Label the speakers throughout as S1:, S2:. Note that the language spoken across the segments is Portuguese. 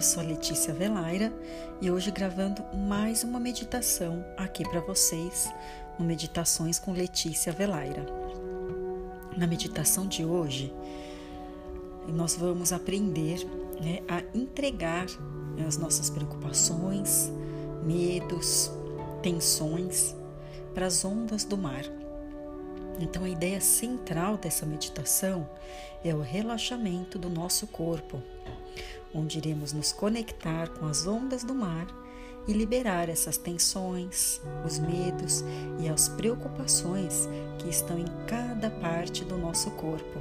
S1: Eu sou a Letícia Velaira e hoje gravando mais uma meditação aqui para vocês no Meditações com Letícia Velaira. Na meditação de hoje, nós vamos aprender né, a entregar né, as nossas preocupações, medos, tensões para as ondas do mar. Então, a ideia central dessa meditação é o relaxamento do nosso corpo, onde iremos nos conectar com as ondas do mar e liberar essas tensões, os medos e as preocupações que estão em cada parte do nosso corpo.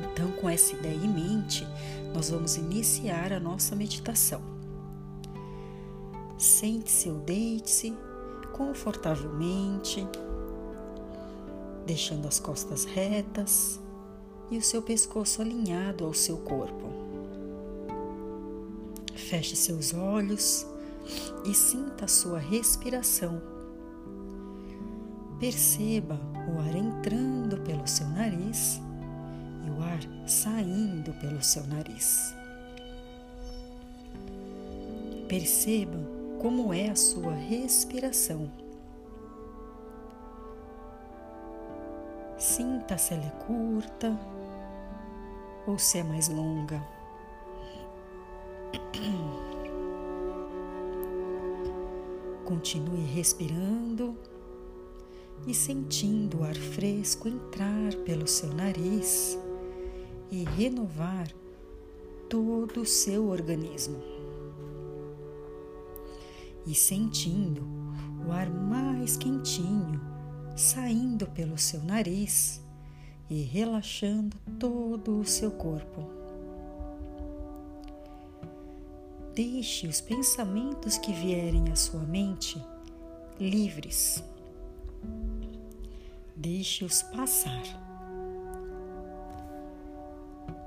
S1: Então, com essa ideia em mente, nós vamos iniciar a nossa meditação. Sente-se ou deite-se confortavelmente, deixando as costas retas e o seu pescoço alinhado ao seu corpo. Feche seus olhos e sinta a sua respiração. Perceba o ar entrando pelo seu nariz e o ar saindo pelo seu nariz. Perceba como é a sua respiração. Sinta se ela é curta ou se é mais longa. Continue respirando e sentindo o ar fresco entrar pelo seu nariz e renovar todo o seu organismo. E sentindo o ar mais quentinho saindo pelo seu nariz e relaxando todo o seu corpo. Deixe os pensamentos que vierem à sua mente livres. Deixe-os passar.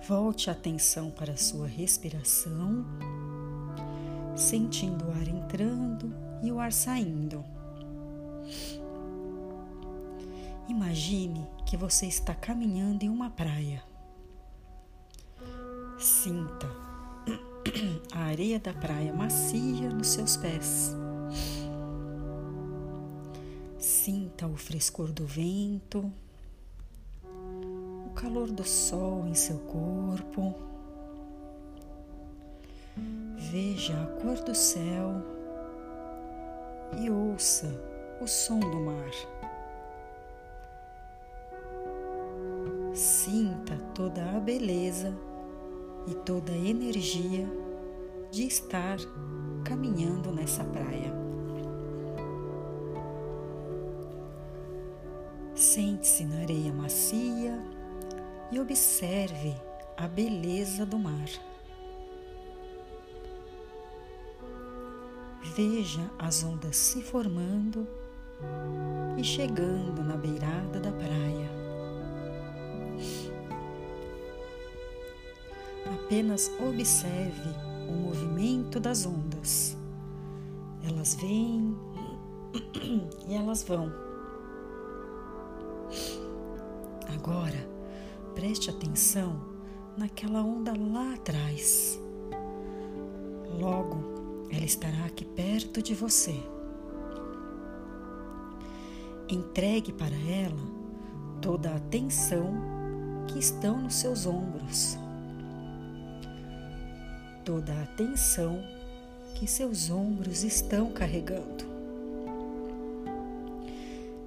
S1: Volte a atenção para a sua respiração, sentindo o ar entrando e o ar saindo. Imagine que você está caminhando em uma praia. Sinta a areia da praia macia nos seus pés. Sinta o frescor do vento, o calor do sol em seu corpo. Veja a cor do céu e ouça o som do mar. Sinta toda a beleza e toda a energia de estar caminhando nessa praia. Sente-se na areia macia e observe a beleza do mar. Veja as ondas se formando e chegando na beirada da praia. Apenas observe o movimento das ondas. Elas vêm e elas vão. Agora, preste atenção naquela onda lá atrás. Logo, ela estará aqui perto de você. Entregue para ela toda a atenção que estão nos seus ombros toda a atenção que seus ombros estão carregando.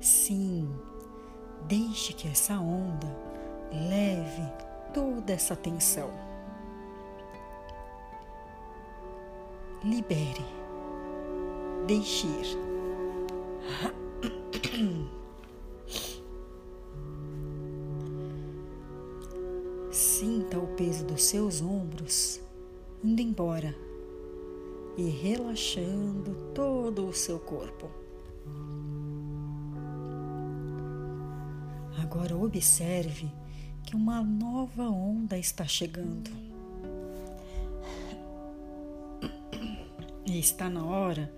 S1: Sim, deixe que essa onda leve toda essa tensão. Libere, deixe ir. Sinta o peso dos seus ombros indo embora e relaxando todo o seu corpo. Agora observe que uma nova onda está chegando. E está na hora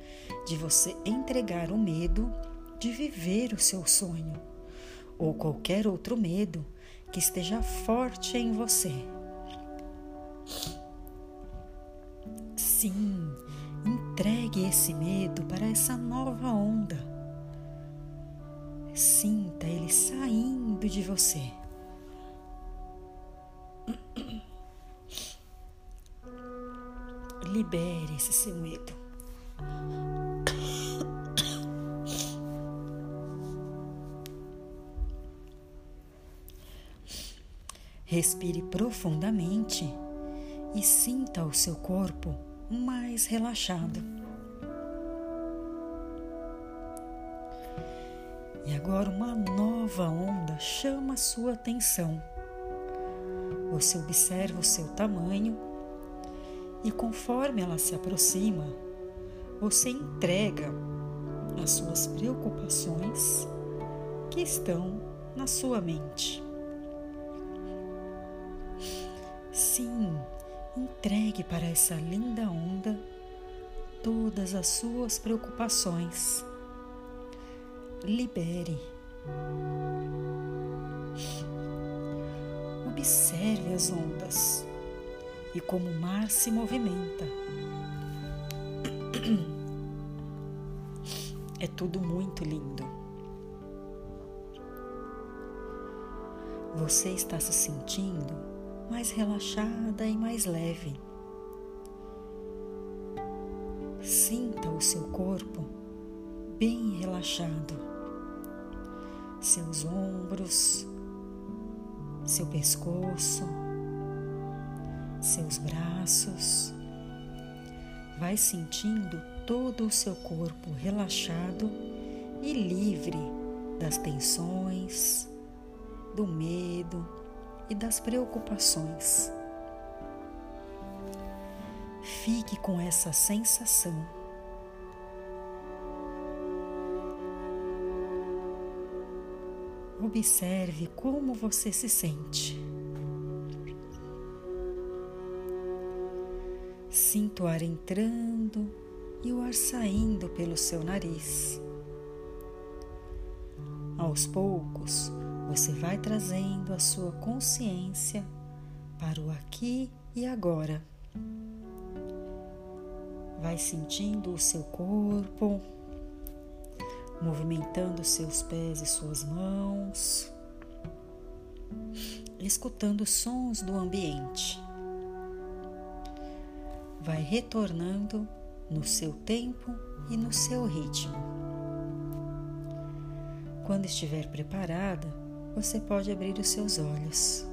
S1: de você entregar o medo de viver o seu sonho ou qualquer outro medo que esteja forte em você. Sim, entregue esse medo para essa nova onda. Sinta ele saindo de você. Libere esse seu medo. Respire profundamente e sinta o seu corpo mais relaxado. E agora uma nova onda chama a sua atenção. Você observa o seu tamanho e conforme ela se aproxima, você entrega as suas preocupações que estão na sua mente. Sim, entregue para essa linda onda todas as suas preocupações. Libere. Observe as ondas e como o mar se movimenta. É tudo muito lindo. Você está se sentindo mais relaxada e mais leve. Sinta o seu corpo bem relaxado, seus ombros, seu pescoço, seus braços. Vai sentindo todo o seu corpo relaxado e livre das tensões, do medo e das preocupações. Fique com essa sensação. Observe como você se sente. Sinto o ar entrando e o ar saindo pelo seu nariz. Aos poucos, você vai trazendo a sua consciência para o aqui e agora. Vai sentindo o seu corpo, movimentando seus pés e suas mãos, escutando sons do ambiente. Vai retornando no seu tempo e no seu ritmo. Quando estiver preparada, você pode abrir os seus olhos.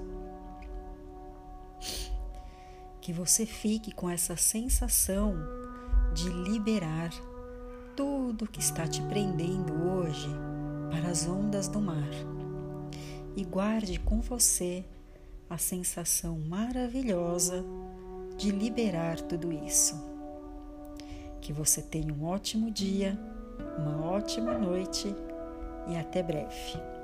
S1: Que você fique com essa sensação de liberar tudo que está te prendendo hoje para as ondas do mar e guarde com você a sensação maravilhosa de liberar tudo isso. Que você tenha um ótimo dia, uma ótima noite e até breve.